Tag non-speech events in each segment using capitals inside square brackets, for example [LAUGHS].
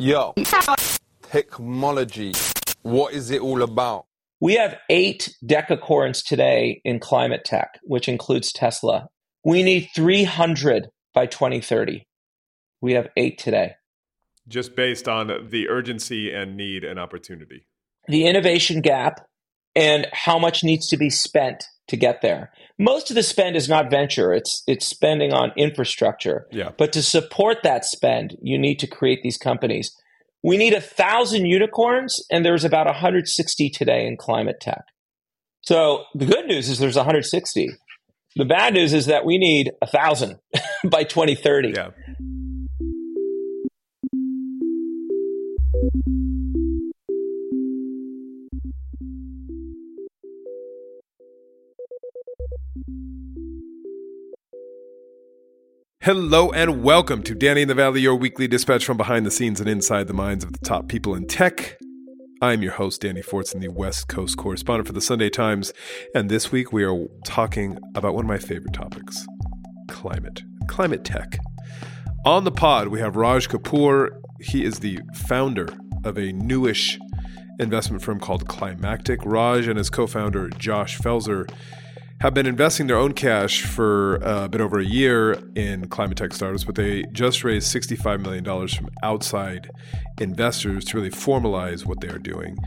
Yo, [LAUGHS] technology. What is it all about? We have eight decacorns today in climate tech, which includes Tesla. We need 300 by 2030. We have eight today. Just based on the urgency and need and opportunity. The innovation gap and how much needs to be spent to get there. Most of the spend is not venture, it's it's spending on infrastructure. Yeah. But to support that spend, you need to create these companies. We need a thousand unicorns, and there's about 160 today in climate tech. So the good news is there's 160. The bad news is that we need a thousand [LAUGHS] by 2030. Yeah. Hello and welcome to Danny in the Valley, your weekly dispatch from behind the scenes and inside the minds of the top people in tech. I'm your host, Danny Fortson, the West Coast correspondent for the Sunday Times, and this week we are talking about one of my favorite topics climate, climate tech. On the pod, we have Raj Kapoor. He is the founder of a newish investment firm called Climactic. Raj and his co founder, Josh Felser, have been investing their own cash for uh, a bit over a year in climate tech startups, but they just raised $65 million from outside investors to really formalize what they are doing,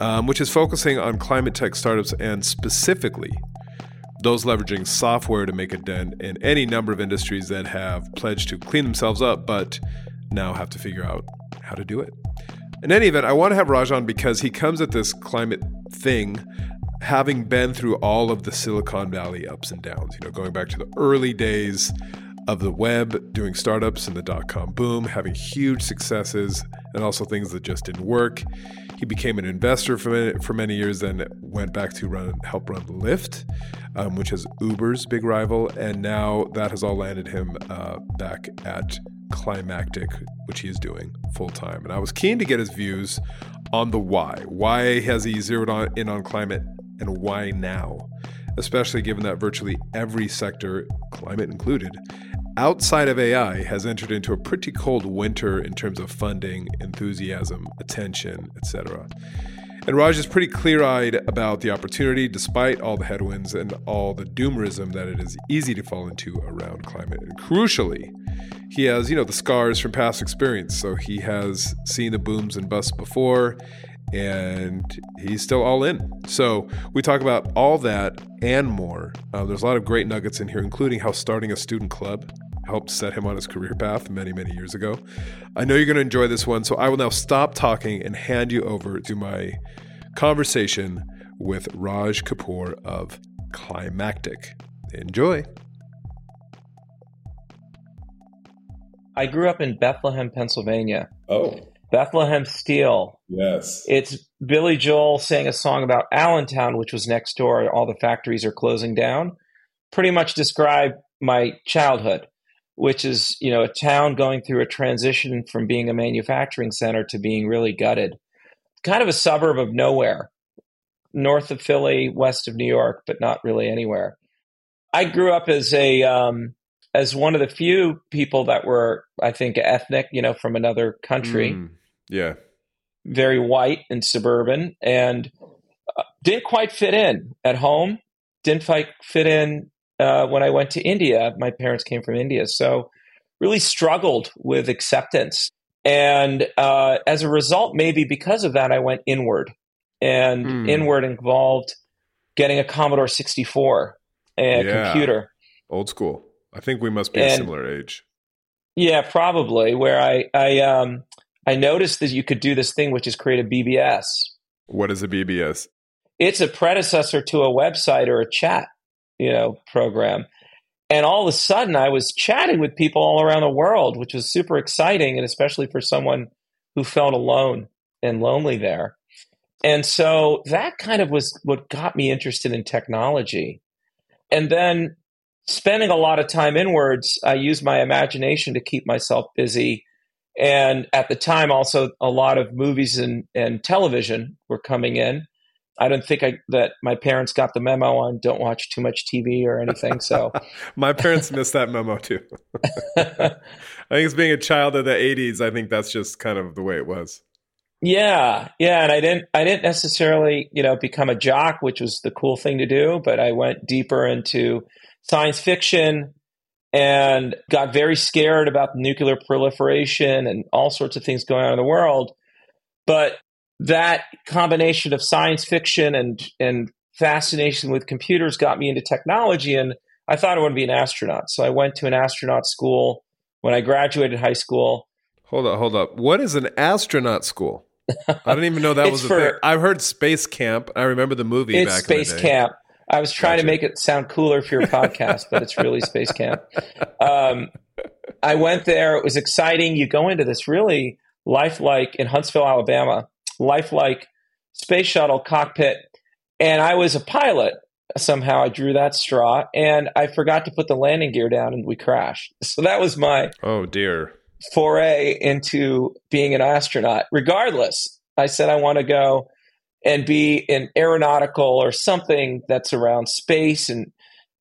um, which is focusing on climate tech startups and specifically those leveraging software to make a dent in any number of industries that have pledged to clean themselves up, but now have to figure out how to do it. In any event, I want to have Rajan because he comes at this climate thing having been through all of the Silicon Valley ups and downs, you know, going back to the early days of the web, doing startups and the dot com boom, having huge successes and also things that just didn't work. He became an investor for many, for many years, then went back to run help run Lyft, um, which is Uber's big rival, and now that has all landed him uh, back at Climactic, which he is doing full time. And I was keen to get his views on the why. Why has he zeroed on, in on climate and why now? Especially given that virtually every sector, climate included, outside of AI has entered into a pretty cold winter in terms of funding, enthusiasm, attention, etc. And Raj is pretty clear eyed about the opportunity despite all the headwinds and all the doomerism that it is easy to fall into around climate. And crucially, he has, you know, the scars from past experience. So he has seen the booms and busts before and he's still all in. So we talk about all that and more. Uh, there's a lot of great nuggets in here, including how starting a student club helped set him on his career path many, many years ago. I know you're going to enjoy this one, so I will now stop talking and hand you over to my conversation with Raj Kapoor of Climactic. Enjoy. I grew up in Bethlehem, Pennsylvania. Oh, Bethlehem Steel. yes. It's Billy Joel sang a song about Allentown, which was next door. All the factories are closing down. Pretty much describe my childhood, which is, you know, a town going through a transition from being a manufacturing center to being really gutted. Kind of a suburb of nowhere, north of Philly, west of New York, but not really anywhere. I grew up as a um, as one of the few people that were, I think, ethnic, you know, from another country Mm, yeah. very white and suburban and uh, didn't quite fit in at home didn't quite fit in uh, when i went to india my parents came from india so really struggled with acceptance and uh, as a result maybe because of that i went inward and Hmm. inward involved getting a commodore 64 and a Yeah. computer Old school. I think we must be a similar age. Yeah, probably. Where I I um I noticed that you could do this thing, which is create a BBS. What is a BBS? It's a predecessor to a website or a chat, you know, program. And all of a sudden, I was chatting with people all around the world, which was super exciting, and especially for someone who felt alone and lonely there. And so that kind of was what got me interested in technology. And then spending a lot of time inwards, I used my imagination to keep myself busy. And at the time, also, a lot of movies and, and television were coming in. I don't think I, that my parents got the memo on don't watch too much TV or anything. So [LAUGHS] my parents missed that memo too. [LAUGHS] I think it's being a child of the '80s. I think that's just kind of the way it was. Yeah, yeah, and I didn't, I didn't necessarily, you know, become a jock, which was the cool thing to do. But I went deeper into science fiction and got very scared about nuclear proliferation and all sorts of things going on in the world. But that combination of science fiction and and fascination with computers got me into technology and I thought I wanted to be an astronaut. So I went to an astronaut school when I graduated high school. Hold up, hold up. What is an astronaut school? I didn't even know that [LAUGHS] was a for, thing. I've heard space camp. I remember the movie it's space camp. I was trying gotcha. to make it sound cooler for your podcast, but it's really space camp. Um, I went there. It was exciting. You go into this really lifelike in Huntsville, Alabama lifelike space shuttle cockpit. And I was a pilot. Somehow I drew that straw and I forgot to put the landing gear down and we crashed. [LAUGHS] So that was my oh dear foray into being an astronaut. Regardless, I said I want to go and be in aeronautical or something that's around space and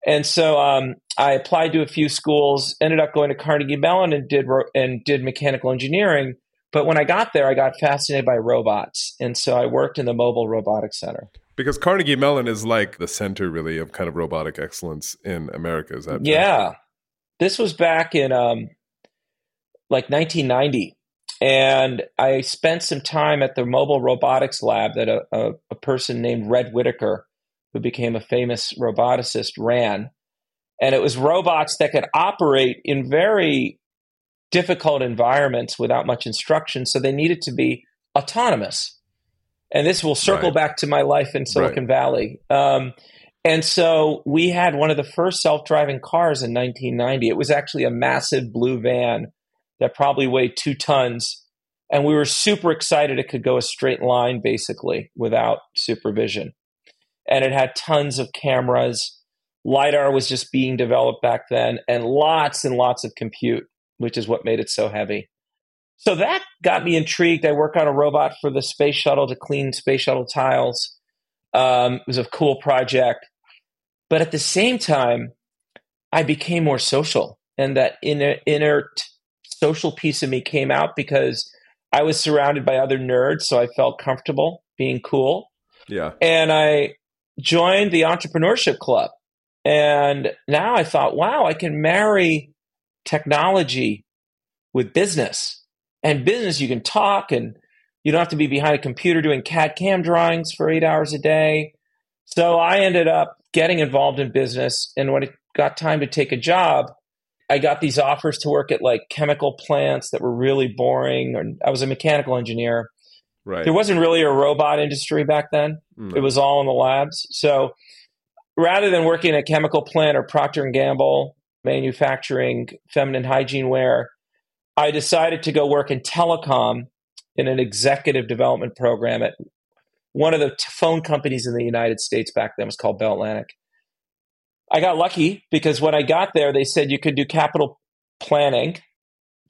and so um, I applied to a few schools. Ended up going to Carnegie Mellon and did and did mechanical engineering. But when I got there, I got fascinated by robots. And so I worked in the Mobile Robotics Center. Because Carnegie Mellon is like the center, really, of kind of robotic excellence in America. Is that Yeah. This was back in um, like 1990. And I spent some time at the Mobile Robotics Lab that a, a, a person named Red Whittaker, who became a famous roboticist, ran. And it was robots that could operate in very difficult environments without much instruction. So they needed to be autonomous. And this will circle right. back to my life in Silicon right. Valley. Um, and so we had one of the first self driving cars in 1990. It was actually a massive blue van that probably weighed two tons. And we were super excited it could go a straight line basically without supervision. And it had tons of cameras. LiDAR was just being developed back then, and lots and lots of compute which is what made it so heavy. So that got me intrigued. I work on a robot for the space shuttle to clean space shuttle tiles. Um, it was a cool project. But at the same time, I became more social, and that inner, inert social piece of me came out because I was surrounded by other nerds, so I felt comfortable being cool. Yeah. And I joined the entrepreneurship club. And now I thought, wow, I can marry technology with business. And business, you can talk and you don't have to be behind a computer doing CAD CAM drawings for eight hours a day. So I ended up getting involved in business. And when it got time to take a job, I got these offers to work at like chemical plants that were really boring. And I was a mechanical engineer. Right. There wasn't really a robot industry back then. Mm. It was all in the labs. So rather than working at a chemical plant or Procter and Gamble, manufacturing feminine hygiene wear, I decided to go work in telecom in an executive development program at one of the t- phone companies in the United States back then was called Bell Atlantic. I got lucky because when I got there, they said you could do capital planning,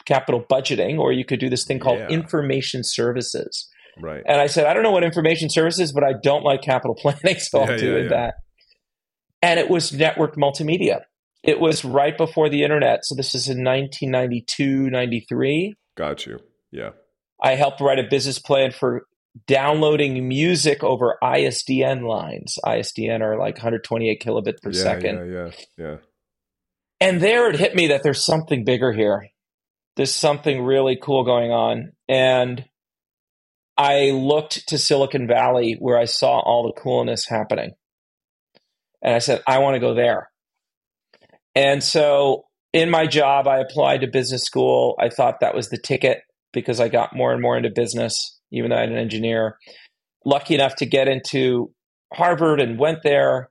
capital budgeting, or you could do this thing called yeah. information services. Right. And I said, I don't know what information services, but I don't like capital [LAUGHS] planning, so yeah, I'll do yeah, that. And it was networked multimedia. It was right before the internet. So this is in 1992, 93. Got you. Yeah. I helped write a business plan for downloading music over ISDN lines. ISDN are like 128 kilobit per yeah, second. Yeah, yeah, yeah. And there it hit me that there's something bigger here. There's something really cool going on. And I looked to Silicon Valley where I saw all the coolness happening. And I said, I want to go there. And so in my job, I applied to business school. I thought that was the ticket because I got more and more into business, even though I'm an engineer. Lucky enough to get into Harvard and went there.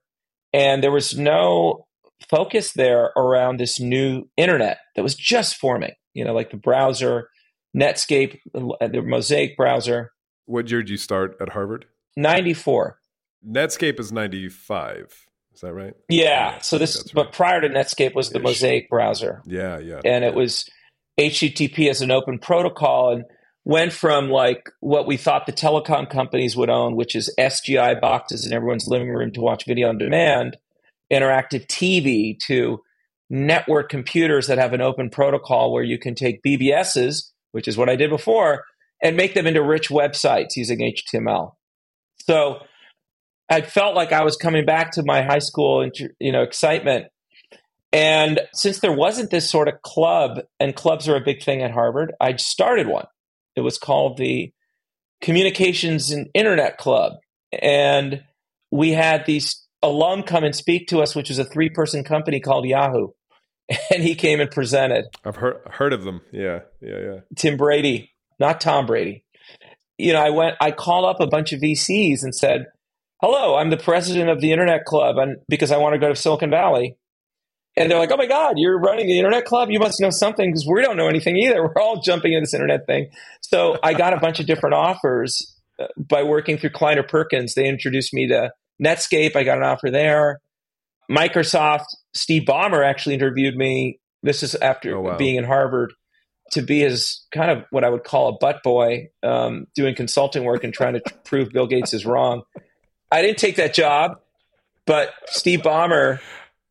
And there was no focus there around this new internet that was just forming, you know, like the browser, Netscape, uh, the Mosaic browser. What year did you start at Harvard? 94. Netscape is 95. Is that right? Yeah. yeah so this, right. but prior to Netscape was the Ish. Mosaic browser. Yeah, yeah. And yeah. it was HTTP as an open protocol and went from like what we thought the telecom companies would own, which is SGI boxes in everyone's living room to watch video on demand, interactive TV, to network computers that have an open protocol where you can take BBSs, which is what I did before, and make them into rich websites using HTML. So I felt like I was coming back to my high school, you know, excitement. And since there wasn't this sort of club, and clubs are a big thing at Harvard, I started one. It was called the Communications and Internet Club. And we had these alum come and speak to us, which was a three person company called Yahoo. [LAUGHS] And he came and presented. I've heard heard of them. Yeah, yeah, yeah. Tim Brady, not Tom Brady. You know, I went. I called up a bunch of VCs and said, "Hello, I'm the president of the Internet Club, and because I want to go to Silicon Valley." And they're like, "Oh my God, you're running the Internet Club? You must know something because we don't know anything either. [LAUGHS] We're all jumping into this Internet thing." So I got a bunch of different offers uh, by working through Kleiner Perkins. They introduced me to Netscape, I got an offer there. Microsoft, Steve Ballmer actually interviewed me. This is after oh, wow. being in Harvard to be his kind of what I would call a butt boy, um, doing consulting work and trying to prove Bill Gates is wrong. I didn't take that job, but Steve Ballmer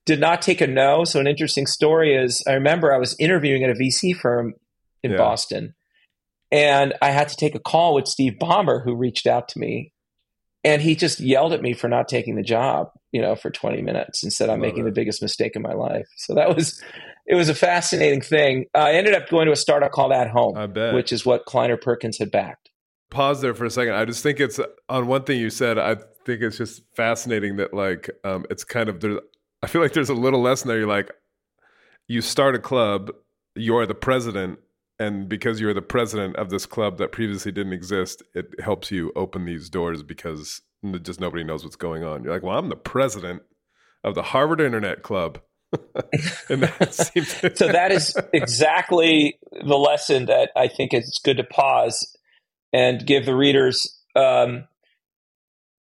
did not take a no. So an interesting story is I remember I was interviewing at a VC firm in yeah. Boston, and I had to take a call with Steve Ballmer, who reached out to me and he just yelled at me for not taking the job you know for 20 minutes and said i'm making it. the biggest mistake in my life so that was it was a fascinating thing i ended up going to a startup called at home which is what kleiner perkins had backed pause there for a second i just think it's on one thing you said i think it's just fascinating that like um, it's kind of there i feel like there's a little lesson there you're like you start a club you're the president and because you're the president of this club that previously didn't exist, it helps you open these doors because just nobody knows what's going on. You're like, well, I'm the president of the Harvard Internet Club. [LAUGHS] that [LAUGHS] so that is exactly the lesson that I think it's good to pause and give the readers. Um,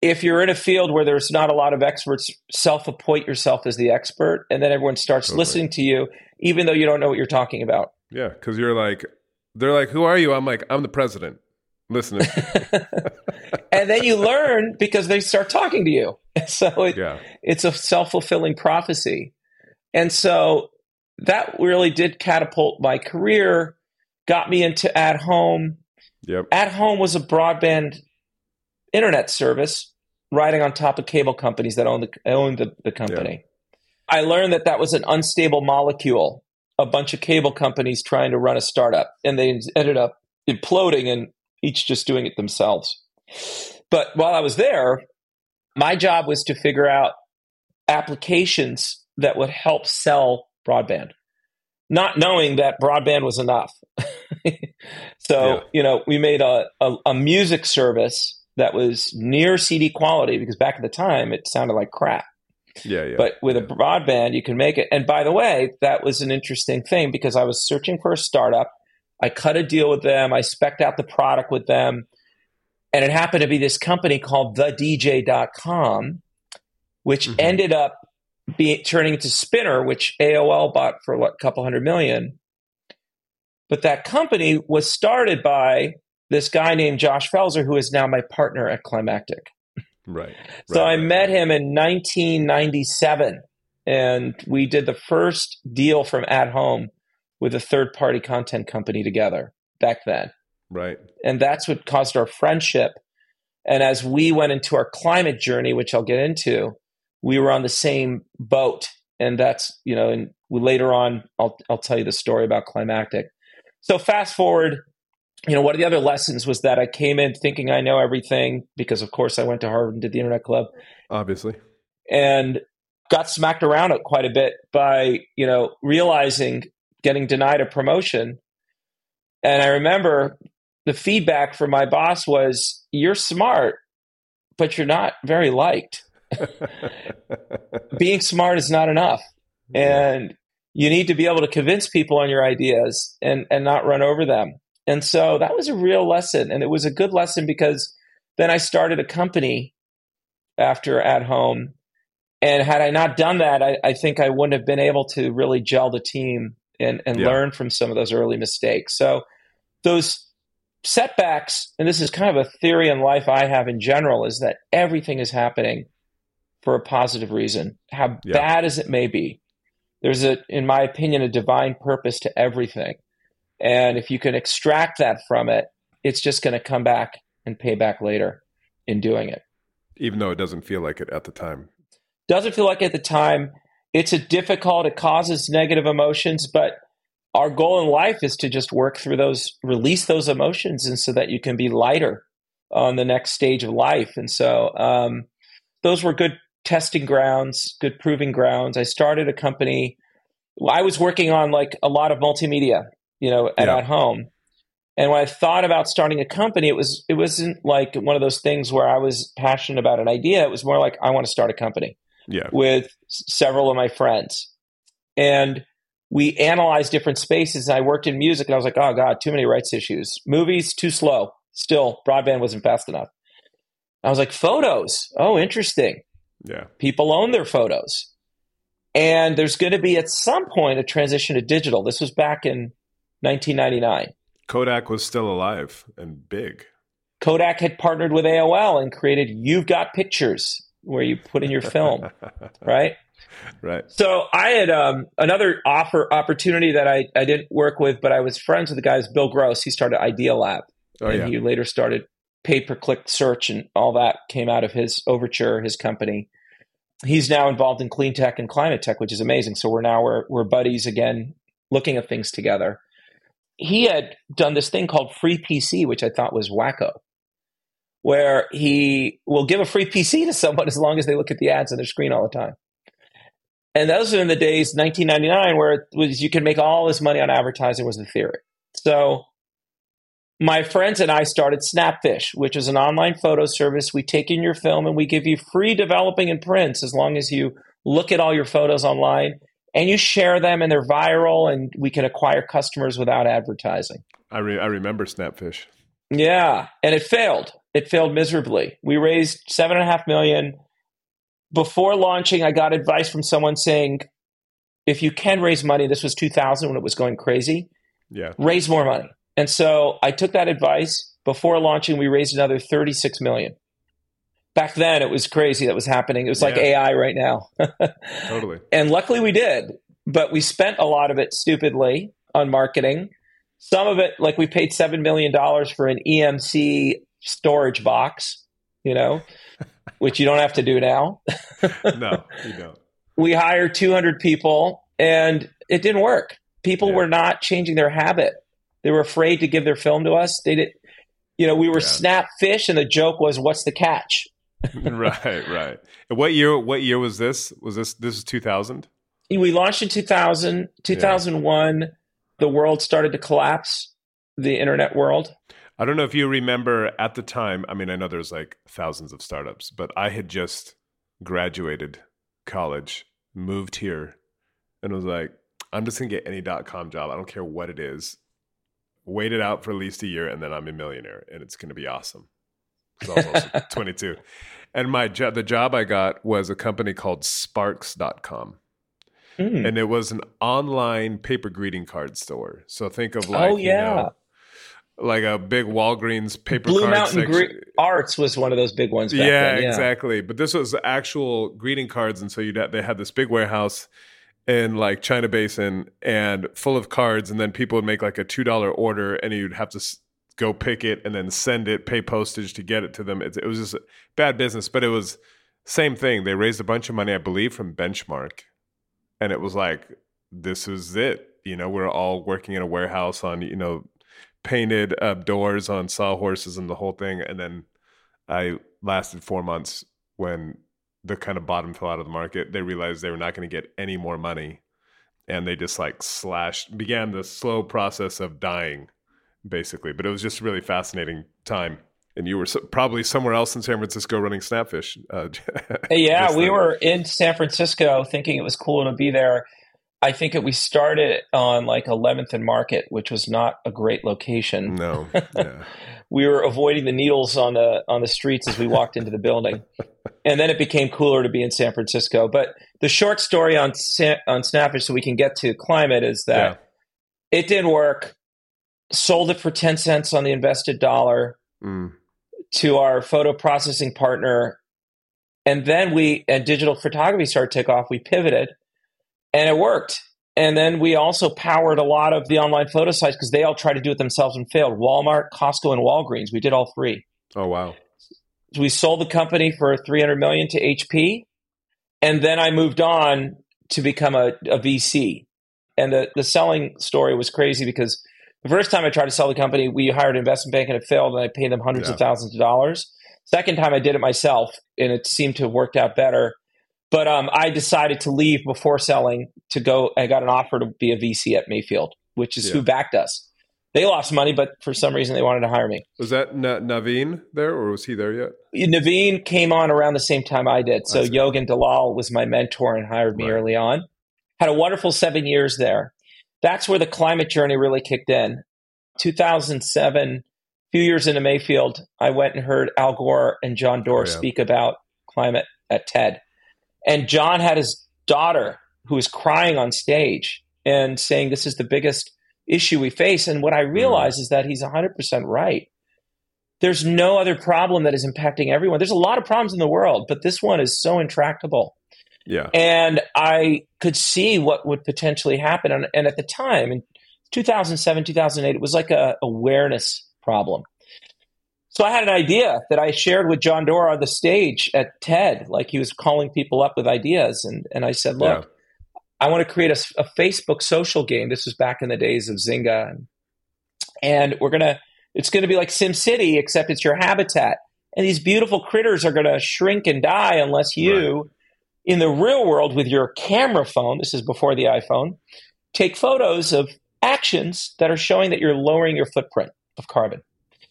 if you're in a field where there's not a lot of experts, self-appoint yourself as the expert, and then everyone starts totally. listening to you, even though you don't know what you're talking about. Yeah, because you're like, they're like, who are you? I'm like, I'm the president. Listening. [LAUGHS] and then you learn because they start talking to you. [LAUGHS] So it, yeah. it's a self fulfilling prophecy. And so that really did catapult my career, got me into At Home. Yep. At Home was a broadband internet service riding on top of cable companies that owned the, owned the, the company. I learned that that was an unstable molecule a bunch of cable companies trying to run a startup, and they ended up imploding and each just doing it themselves. But while I was there, my job was to figure out applications that would help sell broadband, not knowing that broadband was enough. [LAUGHS] so, yeah. you know, we made a, a, a music service that was near CD quality because back at the time it sounded like crap. Yeah, yeah. But with a broadband, you can make it. And by the way, that was an interesting thing because I was searching for a startup. I cut a deal with them. I specked out the product with them. And it happened to be this company called thedj.com, which mm-hmm. ended up being turning into Spinner, which AOL bought for what, a couple hundred million. But that company was started by this guy named Josh Felser, who is now my partner at Climactic. Right. So right, I right. met him in 1997, and we did the first deal from At Home with a third party content company together back then. Right. And that's what caused our friendship. And as we went into our climate journey, which I'll get into, we were on the same boat. And that's, you know, and later on, I'll, I'll tell you the story about climactic. So fast forward you know, one of the other lessons was that I came in thinking I know everything because, of course, I went to Harvard and did the Internet Club. Obviously. And got smacked around it quite a bit by, you know, realizing getting denied a promotion. And I remember the feedback from my boss was, You're smart, but you're not very liked. [LAUGHS] Being smart is not enough. and you need to be able to convince people on your ideas and and not run over them. And so that was a real lesson, and it was a good lesson because then I started a company after at home. And had I not done that, I, I think I wouldn't have been able to really gel the team and, and Yeah. learn from some of those early mistakes. So those setbacks, and this is kind of a theory in life I have in general, is that everything is happening for a positive reason, how Yeah. bad as it may be. There's a, in my opinion, a divine purpose to everything. And if you can extract that from it, it's just going to come back and pay back later in doing it. Even though it doesn't feel like it at the time. Doesn't feel like at the time. It's a difficult, it causes negative emotions, but our goal in life is to just work through those, release those emotions, and so that you can be lighter on the next stage of life. And so um, those were good testing grounds, good proving grounds. I started a company. I was working on like a lot of multimedia, you know, at, Yeah. at home. And when I thought about starting a company, it was it wasn't like one of those things where I was passionate about an idea. It was more like I want to start a company Yeah. with several of my friends. And we analyzed different spaces. And I worked in music and I was like, oh God, too many rights issues. Movies, too slow. Still, broadband wasn't fast enough. I was like, photos. Oh, interesting. Yeah. People own their photos. And there's going to be at some point a transition to digital. This was back in 1999. Kodak was still alive and big. Kodak had partnered with AOL and created You've Got Pictures, where you put in your film, [LAUGHS] right? right. So I had um, another offer opportunity that I, I didn't work with, but I was friends with the guys. Bill Gross, he started Idea Lab, Oh and yeah. he later started pay per click search, and all that came out of his Overture, his company. He's now involved in clean tech and climate tech, which is amazing. So we're now we're we're buddies again, looking at things together. He had done this thing called Free PC, which I thought was wacko, where he will give a free PC to someone [LAUGHS] as long as they look at the ads on their screen all the time. And those are in the days 1999 where it was you could make all this money on advertising was the theory. So my friends and I started Snapfish, which is an online photo service. We take in your film and we give you free developing and prints as long as you look at all your photos online and you share them and they're viral and we can acquire customers without advertising. I re- I remember Snapfish. Yeah, and it failed. It failed miserably. We raised seven and a half million. Before launching, I got advice from someone saying, if you can raise money, this was 2000 when it was going crazy, Yeah. raise more money. And so I took that advice. Before launching, we raised another 36 million. Back then, it was crazy that was happening. It was like Yeah. AI right now. [LAUGHS] Totally. And luckily we did, but we spent a lot of it stupidly on marketing. Some of it, like we paid $7 million for an EMC storage box, you know, [LAUGHS] which you don't have to do now. [LAUGHS] No, you don't. We hired 200 people and it didn't work. People Yeah. were not changing their habit. They were afraid to give their film to us. They did, you know, we were Yeah. snap fish and the joke was, what's the catch? [LAUGHS] right, right. What year? What year was this? Was this this is two thousand? we launched in 2000 2001 the world started to collapse the internet world I don't know if you remember at the time. I mean, I know there's like thousands of startups, but I had just graduated college, moved here, and was like, I'm just gonna get any dot com job. I don't care what it is. Wait it out for at least a year, and then I'm a millionaire, and it's gonna be awesome. I was also 22, and my job, the job I got was a company called Sparks.com. Hmm. and it was an online paper greeting card store. So think of like, oh you yeah know, like a big Walgreens paper blue card mountain. Gre- arts was one of those big ones back yeah, then, yeah exactly. But this was actual greeting cards, and so you they had this big warehouse in like China Basin and full of cards, and then people would make like a two dollar order, and you'd have to go pick it and then send it, pay postage to get it to them. It, it was just bad business, but it was same thing. They raised a bunch of money, I believe, from Benchmark, and it was like this is it. You know, we're all working in a warehouse on you know painted uh, doors on sawhorses and the whole thing, and then I lasted four months when the kind of bottom fell out of the market. They realized they were not going to get any more money, and they just like slashed began the slow process of dying, basically. But it was just a really fascinating time. and you were so, probably somewhere else in San Francisco running Snapfish. Uh, [LAUGHS] yeah, we were in San Francisco thinking it was cool to be there. I think that we started on like 11th and Market, which was not a great location. No, [LAUGHS] yeah. we were avoiding the needles on the on the streets as we walked into the building, and then it became cooler to be in San Francisco. But the short story on on Snapfish, so we can get to climate, is that yeah. it didn't work. Sold it for 10 cents on the invested dollar. Mm to our photo processing partner. And then we, and digital photography started to take off. We pivoted and it worked. And then we also powered a lot of the online photo sites because they all tried to do it themselves and failed. Walmart, Costco, and Walgreens. We did all three. Oh wow! So we sold the company for three hundred million to HP, and then I moved on to become a, a VC. And the the selling story was crazy because the first time I tried to sell the company, we hired an investment bank and it failed, and I paid them hundreds yeah. of thousands of dollars. Second time I did it myself, and it seemed to have worked out better. But um, I decided to leave before selling to go. I got an offer to be a VC at Mayfield, which is yeah. who backed us. They lost money, but for some reason they wanted to hire me. Was that Navin there, or was he there yet? Navin came on around the same time I did. So Yogen Dalal was my mentor and hired me right. early on. Had a wonderful seven years there that's where the climate journey really kicked in. 2007, a few years into Mayfield, I went and heard Al Gore and John Doerr oh, yeah. speak about climate at TED. And John had his daughter who was crying on stage and saying, This is the biggest issue we face. And what I realize mm. is that he's 100% right. There's no other problem that is impacting everyone. There's a lot of problems in the world, but this one is so intractable. Yeah. And I could see what would potentially happen. And, and at the time, in 2007, 2008, it was like a awareness problem. So I had an idea that I shared with John Doerr on the stage at TED, like he was calling people up with ideas. And, and I said, look, yeah. I want to create a, a, Facebook social game. This was back in the days of Zynga. And, and we're going to, it's going to be like SimCity, except it's your habitat. And these beautiful critters are going to shrink and die unless you right in the real world with your camera phone, this is before the iPhone, take photos of actions that are showing that you're lowering your footprint of carbon.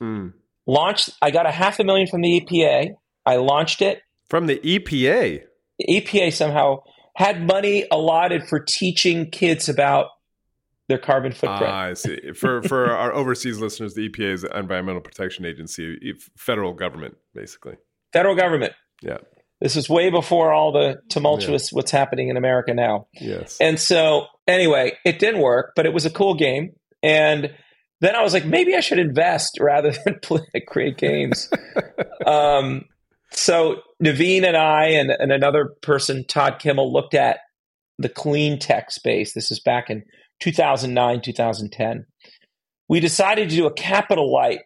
Mm. Launched, I got a half a million from the EPA. I launched it. From the EPA? The EPA somehow had money allotted for teaching kids about their carbon footprint. Ah, I see. For for [LAUGHS] our overseas listeners, the EPA is the Environmental Protection Agency, federal government, basically. Federal government. Yeah. This is way before all the tumultuous yeah. what's happening in America now. Yes. And so anyway, it didn't work, but it was a cool game. And then I was like, maybe I should invest rather [LAUGHS] than play, create games. [LAUGHS] um, so Navin and I and, and another person, Todd Kimmel, looked at the clean tech space. This is back in 2009, 2010. We decided to do a capital light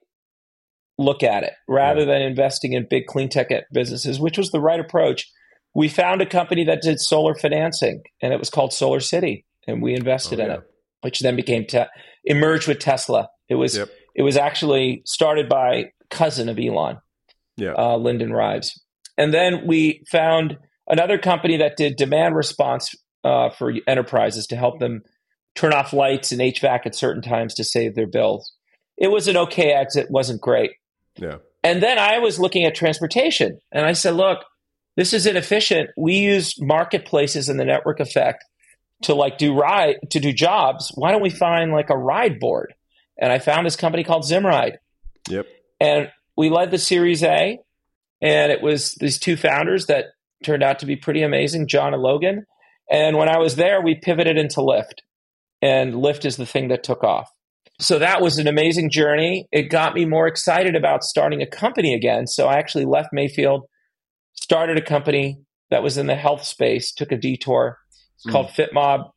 look at it rather than investing in big clean tech businesses, which was the right approach. We found a company that did solar financing, and it was called Solar City, and we invested oh, in yeah. it, which then became te- emerged with Tesla. It was yep. it was actually started by cousin of Elon, yeah, uh, Lyndon Rives, and then we found another company that did demand response uh, for enterprises to help them turn off lights and HVAC at certain times to save their bills. It was an okay exit, wasn't great. Yeah. And then I was looking at transportation and I said, look, this is inefficient. We use marketplaces and the network effect to like do ride to do jobs. Why don't we find like a ride board? And I found this company called Zimride. Yep. And we led the Series A, and it was these two founders that turned out to be pretty amazing, John and Logan. And when I was there, we pivoted into Lyft, and Lyft is the thing that took off. So that was an amazing journey. It got me more excited about starting a company again. So I actually left Mayfield, started a company that was in the health space, took a detour. It's mm. called FitMob.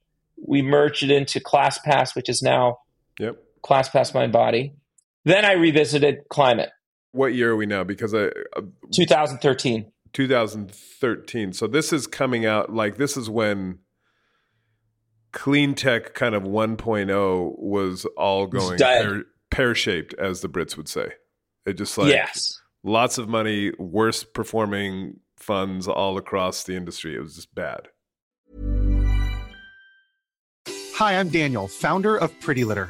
We merged it into ClassPass, which is now yep. ClassPass Mind Body. Then I revisited climate. What year are we now? Because I uh, 2013. 2013. So this is coming out like this is when clean tech kind of 1.0 was all going pear shaped, as the Brits would say. It just like yes. lots of money, worst performing funds all across the industry. It was just bad. Hi, I'm Daniel, founder of Pretty Litter.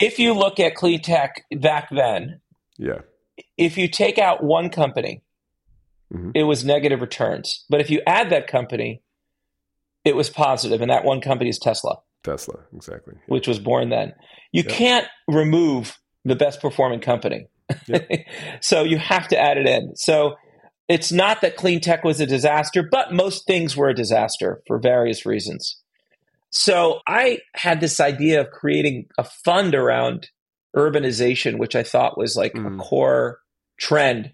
If you look at clean tech back then, Yeah. if you take out one company, Mhm. it was negative returns. But if you add that company, it was positive, and that one company is Tesla, Tesla, exactly. which was born then. You Yeah. can't remove the best performing company. [LAUGHS] so you have to add it in. So it's not that clean tech was a disaster, but most things were a disaster for various reasons. So I had this idea of creating a fund around urbanization, which I thought was like Mm. a core trend.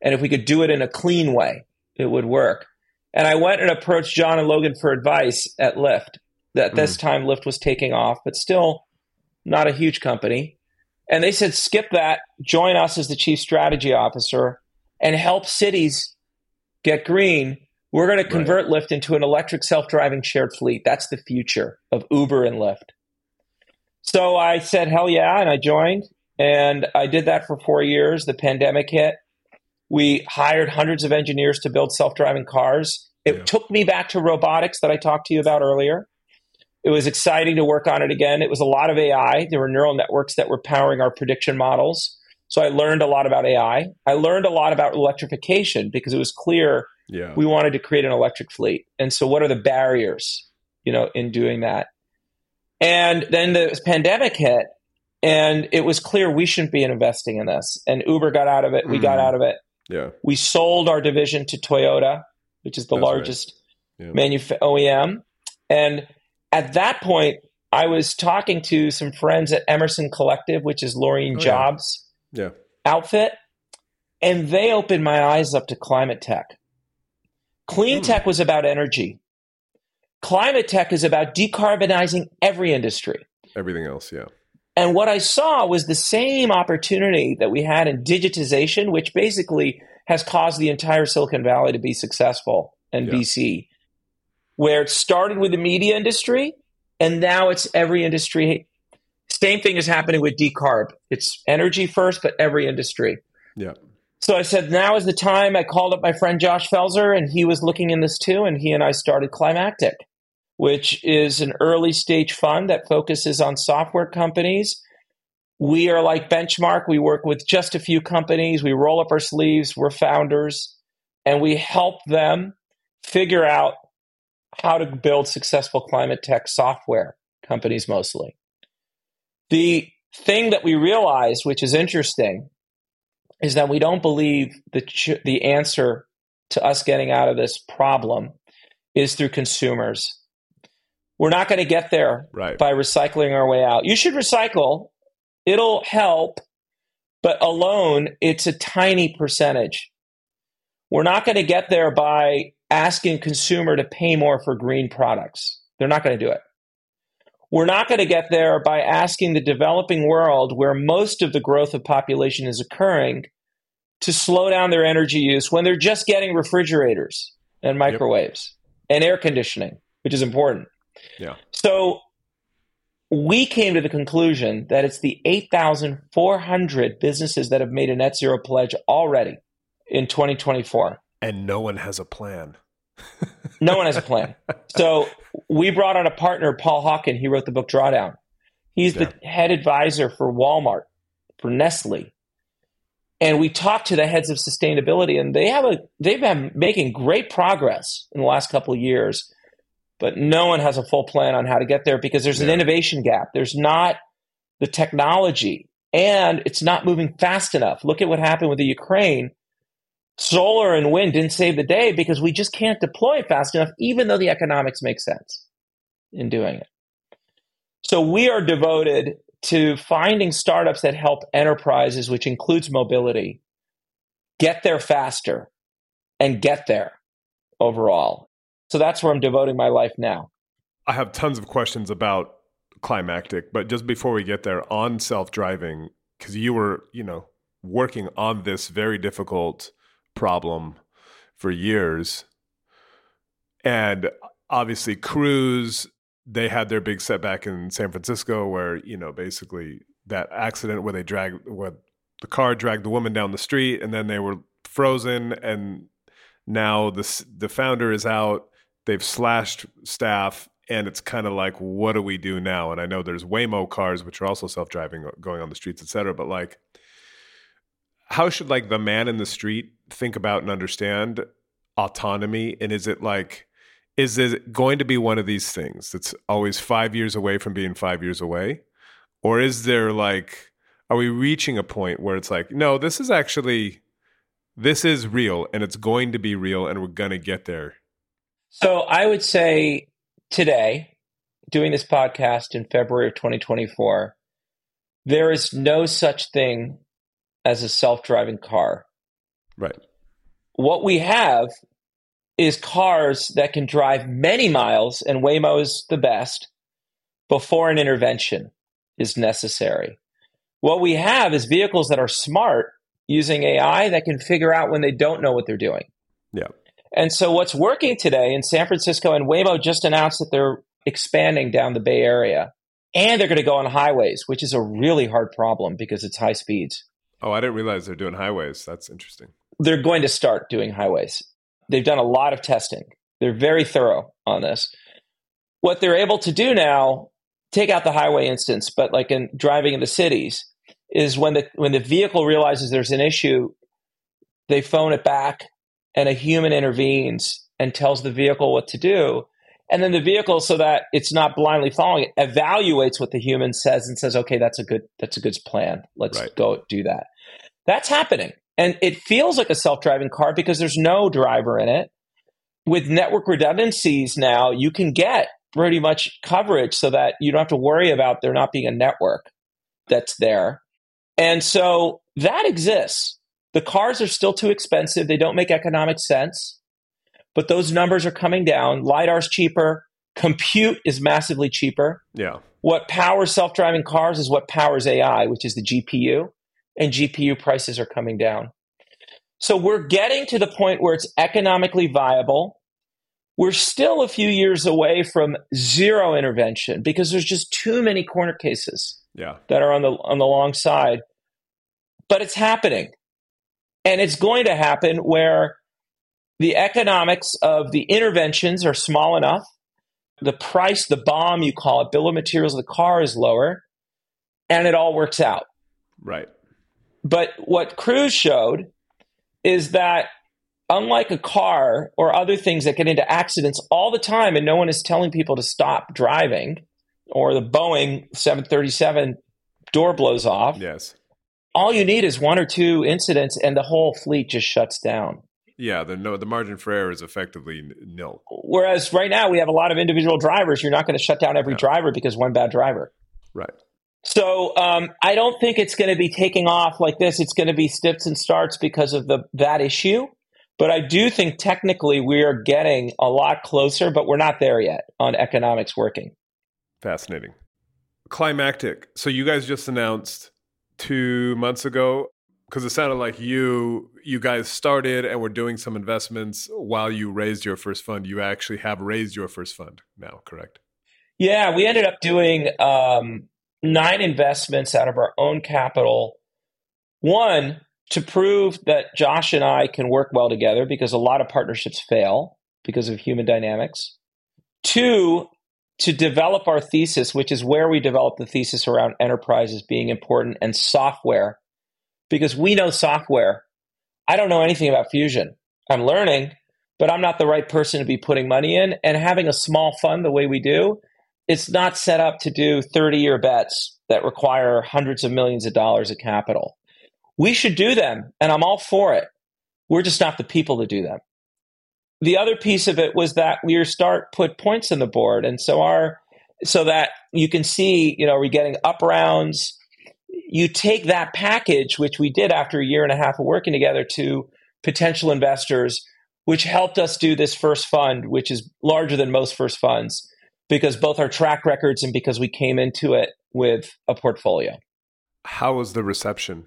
And if we could do it in a clean way, it would work. And I went and approached John and Logan for advice at Lyft. At this time, Lyft was taking off, but still not a huge company. And they said, skip that, join us as the chief strategy officer, and help cities get green. We're going to convert Lyft into an electric self driving shared fleet. That's the future of Uber and Lyft. So I said, hell yeah. And I joined. And I did that for four years. The pandemic hit. We hired hundreds of engineers to build self driving cars. It Yeah. took me back to robotics that I talked to you about earlier. It was exciting to work on it again. It was a lot of AI. There were neural networks that were powering our prediction models. So I learned a lot about AI. I learned a lot about electrification because it was clear Yeah. we wanted to create an electric fleet. And so what are the barriers, you know, in doing that? And then the pandemic hit and it was clear we shouldn't be investing in this. And Uber got out of it. We got Mm. out of it. yeah. We sold our division to Toyota, which is the That's right. largest Yeah. manuf- OEM. And at that point, I was talking to some friends at Emerson Collective, which is Laurene Oh, yeah. Jobs' Yeah. outfit, and they opened my eyes up to climate tech. Clean Hmm. tech was about energy. Climate tech is about decarbonizing every industry. Everything else, yeah. And what I saw was the same opportunity that we had in digitization, which basically has caused the entire Silicon Valley to be successful and Yeah. VC, where it started with the media industry and now it's every industry. Same thing is happening with decarb. It's energy first, but every industry. Yeah. So I said, now is the time. I called up my friend Josh Felser, and he was looking in this too. And he and I started Climactic, which is an early stage fund that focuses on software companies. We are like Benchmark. We work with just a few companies. We roll up our sleeves. We're founders, and we help them figure out how to build successful climate tech software companies mostly. The thing that we realized, which is interesting, is that we don't believe the ch- the answer to us getting out of this problem is through consumers. We're not going to get there Right. by recycling our way out. You should recycle; it'll help, but alone, it's a tiny percentage. We're not going to get there by asking consumer to pay more for green products. They're not going to do it. We're not going to get there by asking the developing world, where most of the growth of population is occurring, to slow down their energy use when they're just getting refrigerators and microwaves and air conditioning, which is important. Yeah. So we came to the conclusion that it's the 8,400 businesses that have made a net zero pledge already in 2024. And no one has a plan. No one has a plan. So we brought on a partner, Paul Hawken. He wrote the book Drawdown. He's the head advisor for Walmart, for Nestle. And we talked to the heads of sustainability, and they have a they've been making great progress in the last couple of years, but no one has a full plan on how to get there because there's an innovation gap. There's not the technology, and it's not moving fast enough. Look at what happened with the Ukraine solar and wind didn't save the day because we just can't deploy fast enough, even though the economics make sense in doing it. So we are devoted to finding startups that help enterprises, which includes mobility, get there faster and get there overall. So that's where I'm devoting my life now. I have tons of questions about climactic. But just before we get there, on self driving, because you were, you know, working on this very difficult problem for years. And obviously, Cruise, they had their big setback in San Francisco where, you know, basically that accident where they dragged, where the car dragged the woman down the street and then they were frozen. And now the, the founder is out. They've slashed staff and it's kind of like what do we do now and i know there's waymo cars which are also self-driving uh, going on the streets et cetera but like how should like the man in the street think about and understand autonomy? And is it like is it going to be one of these things that's always five years away from being five years away? Or is there like are we reaching a point where it's like no this is actually this is real and it's going to be real and we're going to get there? So i would say today doing this podcast in february of 2024 there is no such thing as a self-driving car right what we have is cars that can drive many miles, and Waymo is the best, before an intervention is necessary. What we have is vehicles that are smart using AI that can figure out when they don't know what they're doing. Yeah. And so what's working today in San Francisco and Waymo just announced that they're expanding down the Bay Area and they're going to go on highways, which is a really hard problem because it's high speeds. Oh, I didn't realize they're doing highways. That's interesting they're going to start doing highways. They've done a lot of testing. They're very thorough on this. What they're able to do now, take out the highway instance, but like in driving in the cities, is when the when the vehicle realizes there's an issue, they phone it back and a human intervenes and tells the vehicle what to do. And then the vehicle, so that it's not blindly following it, evaluates what the human says and says, okay, that's a good that's a good plan. Let's right. go do that. That's happening. And it feels like a self driving car because there's no driver in it. With network redundancies now, you can get pretty much coverage so that you don't have to worry about there not being a network that's there. And so that exists. The cars are still too expensive. They don't make economic sense, but those numbers are coming down. LiDAR's cheaper. Compute is massively cheaper. Yeah. What powers self driving cars is what powers AI, which is the GPU and GPU prices are coming down. So we're getting to the point where it's economically viable. We're still a few years away from zero intervention because there's just too many corner cases yeah. that are on the on the long side. But it's happening. And it's going to happen where the economics of the interventions are small enough. The price, the BOM you call it, bill of materials of the car is lower, and it all works out. Right. But what Cruise showed is that unlike a car or other things that get into accidents all the time and no one is telling people to stop driving or the Boeing 737 door blows off. Yes. All you need is one or two incidents and the whole fleet just shuts down. Yeah, the no the margin for error is effectively nil. Whereas right now we have a lot of individual drivers. You're not going to shut down every yeah. driver because one bad driver. Right. So um, I don't think it's going to be taking off like this. It's going to be stips and starts because of the that issue. But I do think technically we are getting a lot closer, but we're not there yet on economics working. Fascinating. Climactic. So you guys just announced two months ago because it sounded like you you guys started and were doing some investments while you raised your first fund. You actually have raised your first fund now, correct? Yeah, we ended up doing um, nine investments out of our own capital. One, to prove that Josh and I can work well together because a lot of partnerships fail because of human dynamics. Two, to develop our thesis, which is where we develop the thesis around enterprises being important and software, because we know software. I don't know anything about Fusion. I'm learning, but I'm not the right person to be putting money in. And having a small fund the way we do it's not set up to do 30 year bets that require hundreds of millions of dollars of capital. We should do them, and I'm all for it. We're just not the people to do them. The other piece of it was that we start put points on the board, and so our so that you can see, you know, we're getting up rounds. You take that package, which we did after a year and a half of working together, to potential investors, which helped us do this first fund, which is larger than most first funds because both our track records and because we came into it with a portfolio. How was the reception?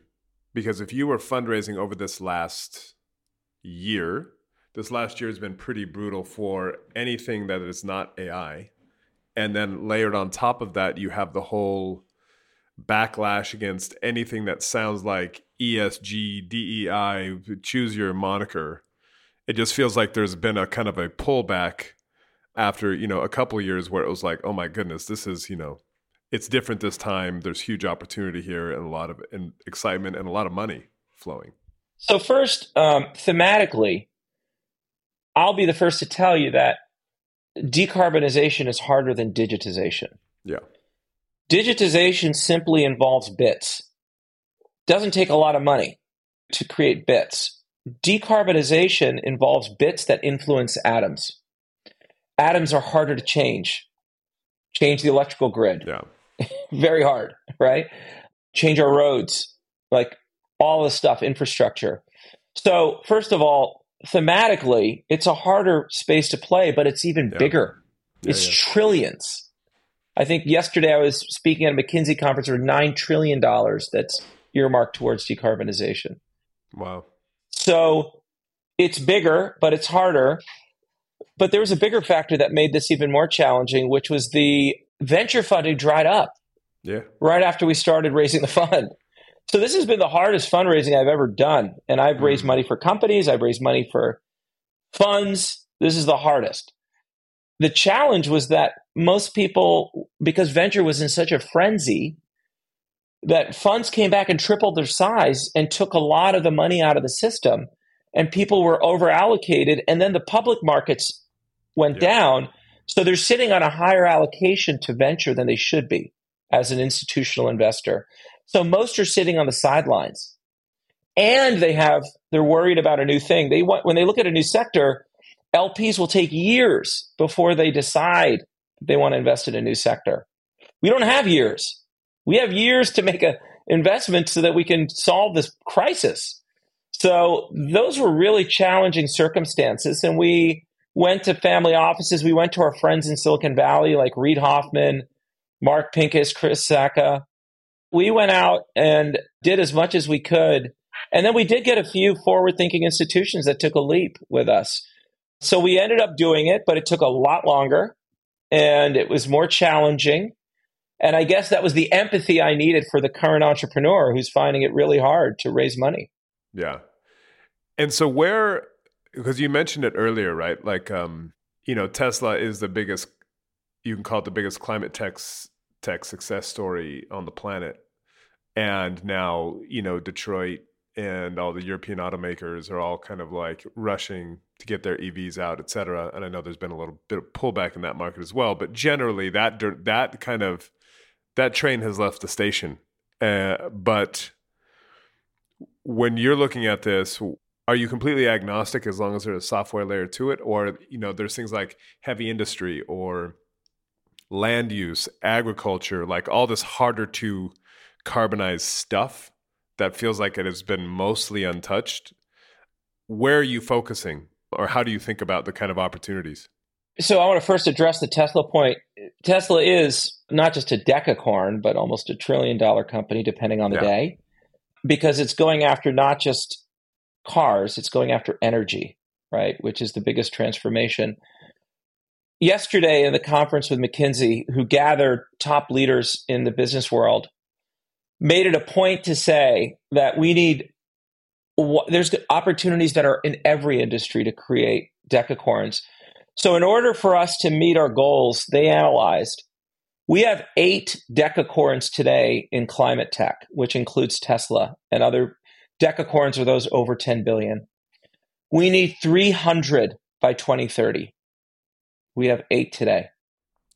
Because if you were fundraising over this last year, this last year has been pretty brutal for anything that is not AI. And then layered on top of that, you have the whole backlash against anything that sounds like ESG, DEI, choose your moniker. It just feels like there's been a kind of a pullback after, you know, a couple years where it was like, oh my goodness, this is, you know, it's different this time. There's huge opportunity here and a lot of and excitement and a lot of money flowing. So first, um, thematically, I'll be the first to tell you that decarbonization is harder than digitization. Yeah. Digitization simply involves bits. Doesn't take a lot of money to create bits. Decarbonization involves bits that influence atoms. Atoms are harder to change. Change the electrical grid. Yeah. [LAUGHS] Very hard, right? Change our roads, like all this stuff, infrastructure. So, first of all, thematically, it's a harder space to play, but it's even Yeah. bigger. Yeah, it's yeah. trillions. I think yesterday I was speaking at a McKinsey conference for $9 trillion that's earmarked towards decarbonization. Wow. So it's bigger, but it's harder. But there was a bigger factor that made this even more challenging, which was the venture funding dried up Yeah. right after we started raising the fund. So this has been the hardest fundraising I've ever done. And I've raised Mm. money for companies, I've raised money for funds. This is the hardest. The challenge was that most people, because venture was in such a frenzy, that funds came back and tripled their size and took a lot of the money out of the system. And people were over allocated. And then the public markets went Yeah. down. So they're sitting on a higher allocation to venture than they should be as an institutional investor. So most are sitting on the sidelines. And they have they're worried about a new thing. They want when they look at a new sector, LPs will take years before they decide they want to invest in a new sector. We don't have years. We have years to make a investment so that we can solve this crisis. So those were really challenging circumstances and we went to family offices. We went to our friends in Silicon Valley like Reid Hoffman, Mark Pincus, Chris Sacca. We went out and did as much as we could. And then we did get a few forward thinking institutions that took a leap with us. So we ended up doing it, but it took a lot longer and it was more challenging. And I guess that was the empathy I needed for the current entrepreneur who's finding it really hard to raise money. Yeah. And so where because you mentioned it earlier, right? Like um, you know, Tesla is the biggest you can call it the biggest climate tech tech success story on the planet. And now, you know, Detroit and all the European automakers are all kind of like rushing to get their EVs out, et cetera. And I know there's been a little bit of pullback in that market as well, but generally that that kind of that train has left the station. Uh, but when you're looking at this, are you completely agnostic as long as there's a software layer to it, or you know, there's things like heavy industry or land use, agriculture, like all this harder to carbonize stuff that feels like it has been mostly untouched. Where are you focusing, or how do you think about the kind of opportunities? So I want to first address the Tesla point. Tesla is not just a decacorn, but almost a trillion dollar company, depending on the Yeah. day, because it's going after not just cars, it's going after energy, right? Which is the biggest transformation. Yesterday, in the conference with McKinsey, who gathered top leaders in the business world, made it a point to say that we need there's opportunities that are in every industry to create decacorns. So, in order for us to meet our goals, they analyzed we have eight decacorns today in climate tech, which includes Tesla and other decacorns are those over 10 billion. We need 300 by 2030. We have eight today.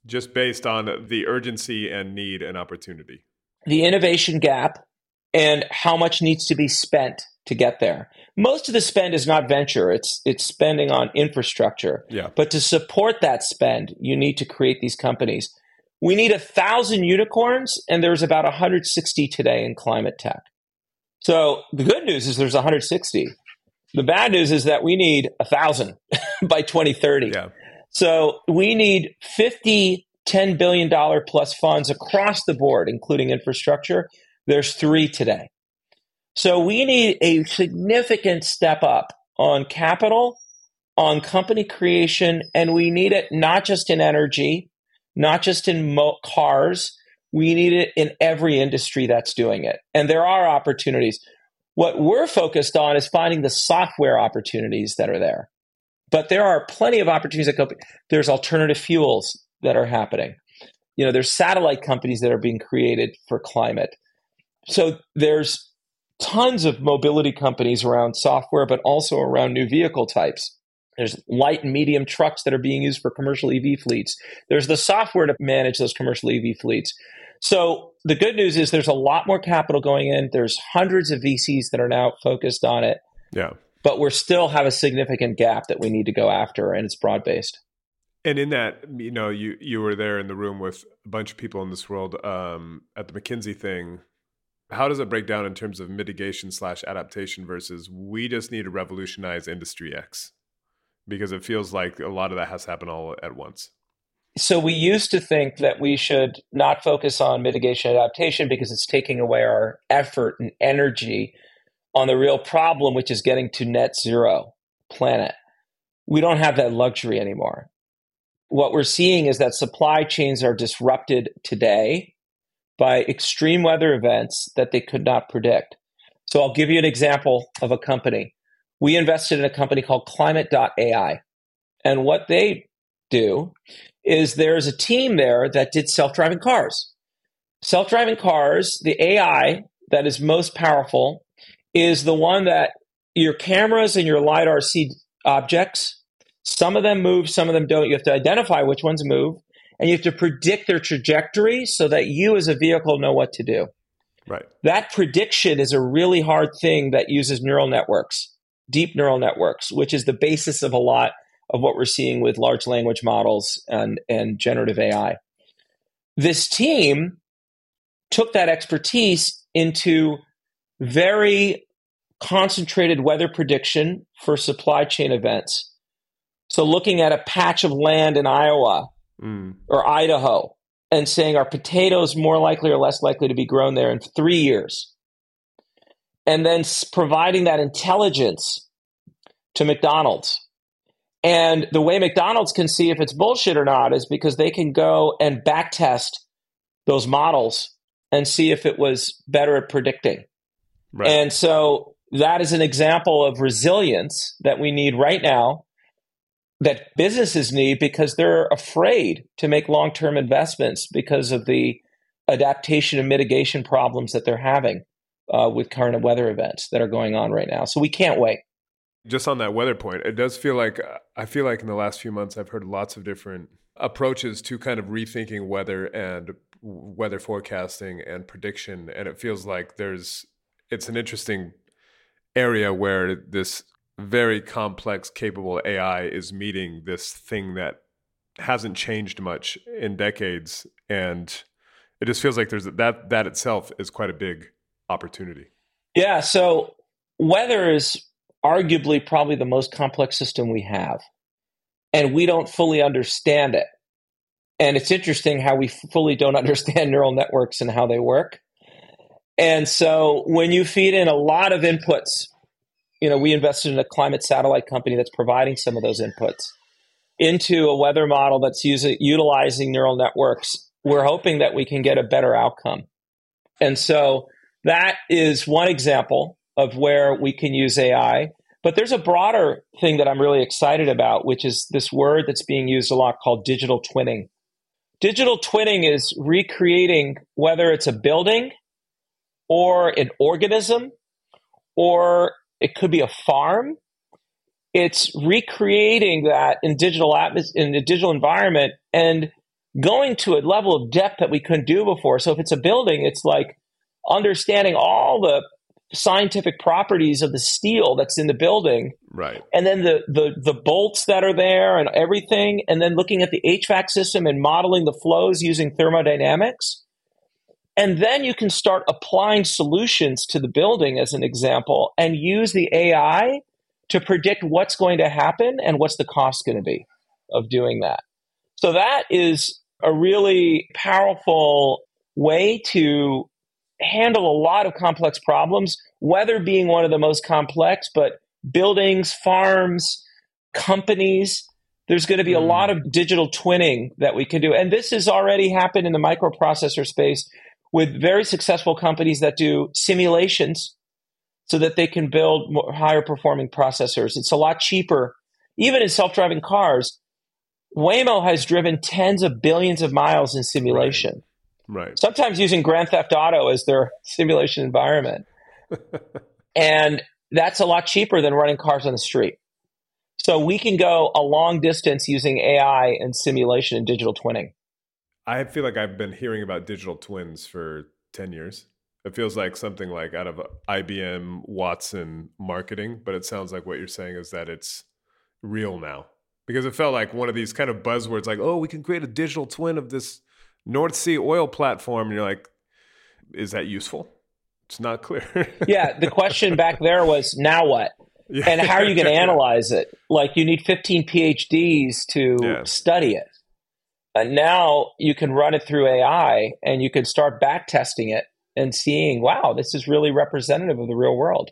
Just based on the urgency and need and opportunity. the innovation gap and how much needs to be spent to get there. Most of the spend is not venture, it's it's spending on infrastructure. Yeah. But to support that spend, you need to create these companies. We need a thousand unicorns, and there's about 160 today in climate tech. So the good news is there's 160. The bad news is that we need a thousand [LAUGHS] by 2030. Yeah. So we need 50 $10 billion plus funds across the board, including infrastructure. There's three today. So we need a significant step up on capital, on company creation, and we need it not just in energy, not just in mo- cars. We need it in every industry that's doing it. And there are opportunities. What we're focused on is finding the software opportunities that are there. But there are plenty of opportunities that go. There's alternative fuels that are happening. You know, there's satellite companies that are being created for climate. So there's tons of mobility companies around software, but also around new vehicle types. There's light and medium trucks that are being used for commercial EV fleets. There's the software to manage those commercial EV fleets. So the good news is there's a lot more capital going in. There's hundreds of VCs that are now focused on it. Yeah. But we still have a significant gap that we need to go after, and it's broad based. And in that, you know, you you were there in the room with a bunch of people in this world um, at the McKinsey thing. How does it break down in terms of mitigation slash adaptation versus we just need to revolutionize industry X? Because it feels like a lot of that has happened all at once. So we used to think that we should not focus on mitigation adaptation because it's taking away our effort and energy on the real problem, which is getting to net zero planet. We don't have that luxury anymore. What we're seeing is that supply chains are disrupted today by extreme weather events that they could not predict. So I'll give you an example of a company. We invested in a company called climate.ai. And what they do is there's a team there that did self driving cars. Self driving cars, the AI that is most powerful is the one that your cameras and your LiDAR see objects. Some of them move, some of them don't. You have to identify which ones move, and you have to predict their trajectory so that you as a vehicle know what to do. Right. That prediction is a really hard thing that uses neural networks, deep neural networks, which is the basis of a lot of what we're seeing with large language models and, and generative AI. This team took that expertise into very concentrated weather prediction for supply chain events. So, looking at a patch of land in Iowa mm. or Idaho and saying, are potatoes more likely or less likely to be grown there in three years? And then providing that intelligence to McDonald's and the way McDonald's can see if it's bullshit or not is because they can go and back test those models and see if it was better at predicting. Right. And so that is an example of resilience that we need right now that businesses need because they're afraid to make long term investments because of the adaptation and mitigation problems that they're having uh, with current weather events that are going on right now. So we can't wait. Just on that weather point, it does feel like I feel like in the last few months I've heard lots of different approaches to kind of rethinking weather and weather forecasting and prediction and it feels like there's it's an interesting area where this very complex capable AI is meeting this thing that hasn't changed much in decades and it just feels like there's that that itself is quite a big opportunity. Yeah, so weather is arguably probably the most complex system we have. And we don't fully understand it. And it's interesting how we fully don't [LAUGHS] understand neural networks and how they work. And so when you feed in a lot of inputs, you know, we invested in a climate satellite company that's providing some of those inputs into a weather model that's using, utilizing neural networks. We're hoping that we can get a better outcome. And so that is one example of where we can use AI. But there's a broader thing that I'm really excited about, which is this word that's being used a lot called digital twinning. Digital twinning is recreating whether it's a building or an organism or it could be a farm. It's recreating that in digital atmos- in a digital environment and going to a level of depth that we couldn't do before. So if it's a building, it's like understanding all the scientific properties of the steel that's in the building. Right. And then the, the, the bolts that are there and everything. And then looking at the HVAC system and modeling the flows using thermodynamics. And then you can start applying solutions to the building as an example and use the AI to predict what's going to happen and what's the cost going to be of doing that. So that is a really powerful way to handle a lot of complex problems, weather being one of the most complex, but buildings, farms, companies, there's going to be a mm. lot of digital twinning that we can do. And this has already happened in the microprocessor space with very successful companies that do simulations so that they can build more, higher performing processors. It's a lot cheaper. Even in self driving cars, Waymo has driven tens of billions of miles in simulation. Right. Right. Sometimes using Grand Theft Auto as their simulation environment. [LAUGHS] and that's a lot cheaper than running cars on the street. So we can go a long distance using AI and simulation and digital twinning. I feel like I've been hearing about digital twins for 10 years. It feels like something like out of IBM Watson marketing, but it sounds like what you're saying is that it's real now. Because it felt like one of these kind of buzzwords like, oh, we can create a digital twin of this North Sea oil platform. And you're like, is that useful? It's not clear. [LAUGHS] yeah. The question back there was, now what? Yeah. And how are you going [LAUGHS] to analyze it? Like, you need 15 PhDs to yeah. study it. And now you can run it through AI and you can start back testing it and seeing, wow, this is really representative of the real world.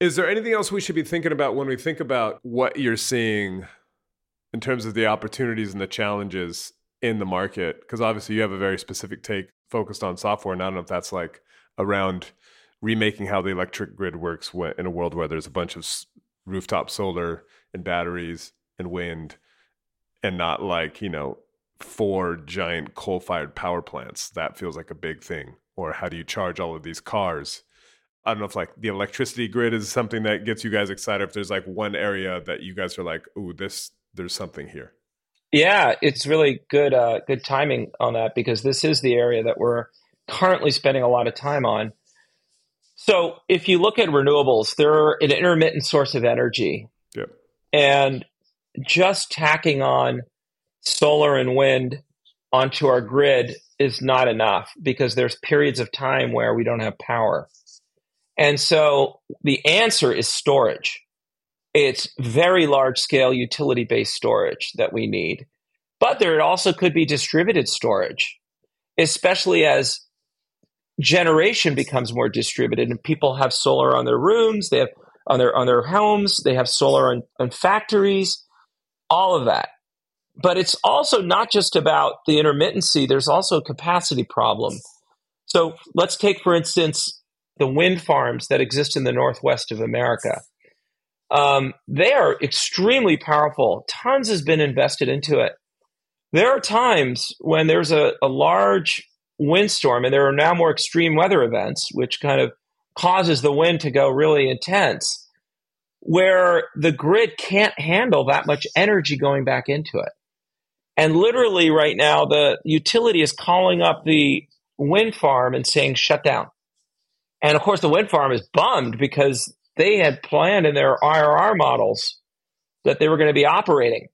Is there anything else we should be thinking about when we think about what you're seeing in terms of the opportunities and the challenges in the market? Because obviously you have a very specific take focused on software, and I don't know if that's like around remaking how the electric grid works in a world where there's a bunch of rooftop solar and batteries and wind and not like, you know, four giant coal fired power plants. That feels like a big thing. Or how do you charge all of these cars? I don't know if like the electricity grid is something that gets you guys excited. If there's like one area that you guys are like, "Ooh, this there's something here." Yeah, it's really good uh, good timing on that because this is the area that we're currently spending a lot of time on. So, if you look at renewables, they're an intermittent source of energy. Yep. And just tacking on solar and wind onto our grid is not enough because there's periods of time where we don't have power. And so the answer is storage. It's very large scale utility based storage that we need. But there also could be distributed storage, especially as generation becomes more distributed and people have solar on their rooms, they have on their on their homes, they have solar on, on factories, all of that but it's also not just about the intermittency, there's also a capacity problem. So let's take, for instance, the wind farms that exist in the northwest of America. Um, they are extremely powerful. Tons has been invested into it. There are times when there's a, a large windstorm and there are now more extreme weather events, which kind of causes the wind to go really intense, where the grid can't handle that much energy going back into it. And literally, right now, the utility is calling up the wind farm and saying, shut down. And of course, the wind farm is bummed because they had planned in their IRR models that they were going to be operating,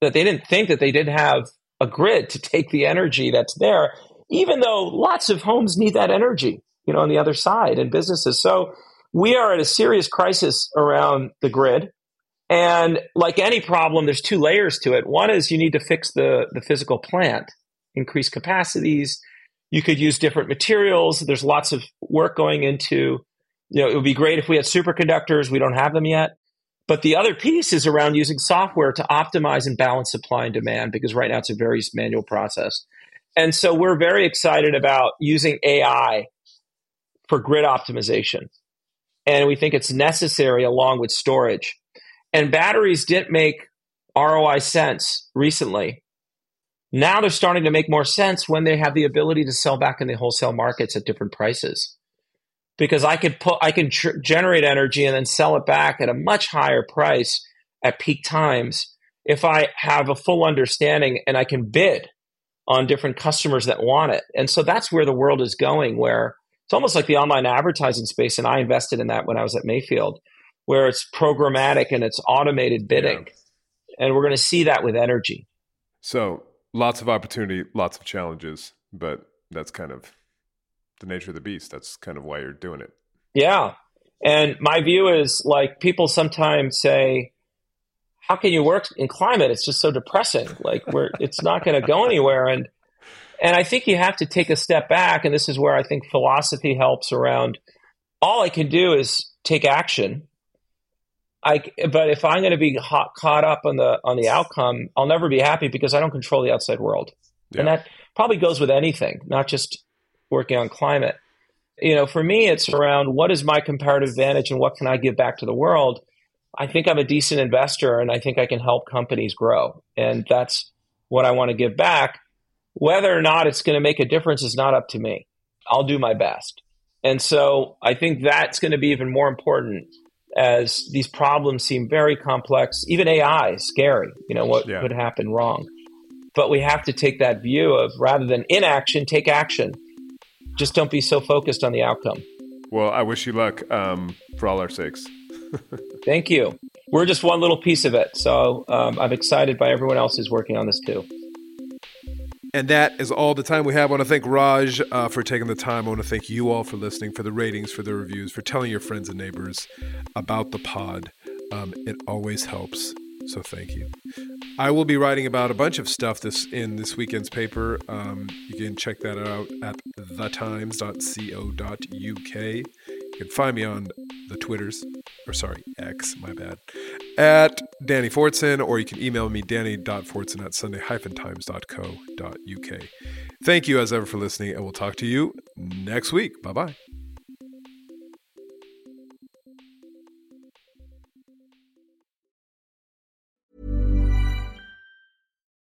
that they didn't think that they did have a grid to take the energy that's there, even though lots of homes need that energy, you know, on the other side and businesses. So we are at a serious crisis around the grid. And like any problem, there's two layers to it. One is you need to fix the, the physical plant, increase capacities. You could use different materials. There's lots of work going into, you know, it would be great if we had superconductors. We don't have them yet. But the other piece is around using software to optimize and balance supply and demand because right now it's a very manual process. And so we're very excited about using AI for grid optimization. And we think it's necessary along with storage. And batteries didn't make ROI sense recently. Now they're starting to make more sense when they have the ability to sell back in the wholesale markets at different prices. Because I could put, I can tr- generate energy and then sell it back at a much higher price at peak times if I have a full understanding and I can bid on different customers that want it. And so that's where the world is going, where it's almost like the online advertising space. And I invested in that when I was at Mayfield, where it's programmatic and it's automated bidding. Yeah. And we're going to see that with energy. So lots of opportunity, lots of challenges, but that's kind of the nature of the beast. That's kind of why you're doing it. Yeah. And my view is like people sometimes say, how can you work in climate? It's just so depressing. Like we're, [LAUGHS] it's not going to go anywhere. And, and I think you have to take a step back. And this is where I think philosophy helps around all I can do is take action. I, but if I'm going to be hot, caught up on the on the outcome, I'll never be happy because I don't control the outside world, yeah. and that probably goes with anything, not just working on climate. You know, for me, it's around what is my comparative advantage and what can I give back to the world. I think I'm a decent investor and I think I can help companies grow. And that's what I want to give back. Whether or not it's going to make a difference is not up to me. I'll do my best. And so I think that's going to be even more important as these problems seem very complex. Even AI is scary, you know, what yeah. could happen wrong. But we have to take that view of rather than inaction, take action. Just don't be so focused on the outcome. Well, I wish you luck um, for all our sakes. [LAUGHS] Thank you. We're just one little piece of it. So um, I'm excited by everyone else who's working on this too. And that is all the time we have. I want to thank Raj uh, for taking the time. I want to thank you all for listening, for the ratings, for the reviews, for telling your friends and neighbors about the pod. Um, it always helps. So thank you. I will be writing about a bunch of stuff this in this weekend's paper. Um, you can check that out at thetimes.co.uk. You can find me on the Twitters, or sorry, X, my bad, at Danny Fortson, or you can email me, danny.fortson at sunday-times.co.uk. Thank you as ever for listening, and we'll talk to you next week. Bye bye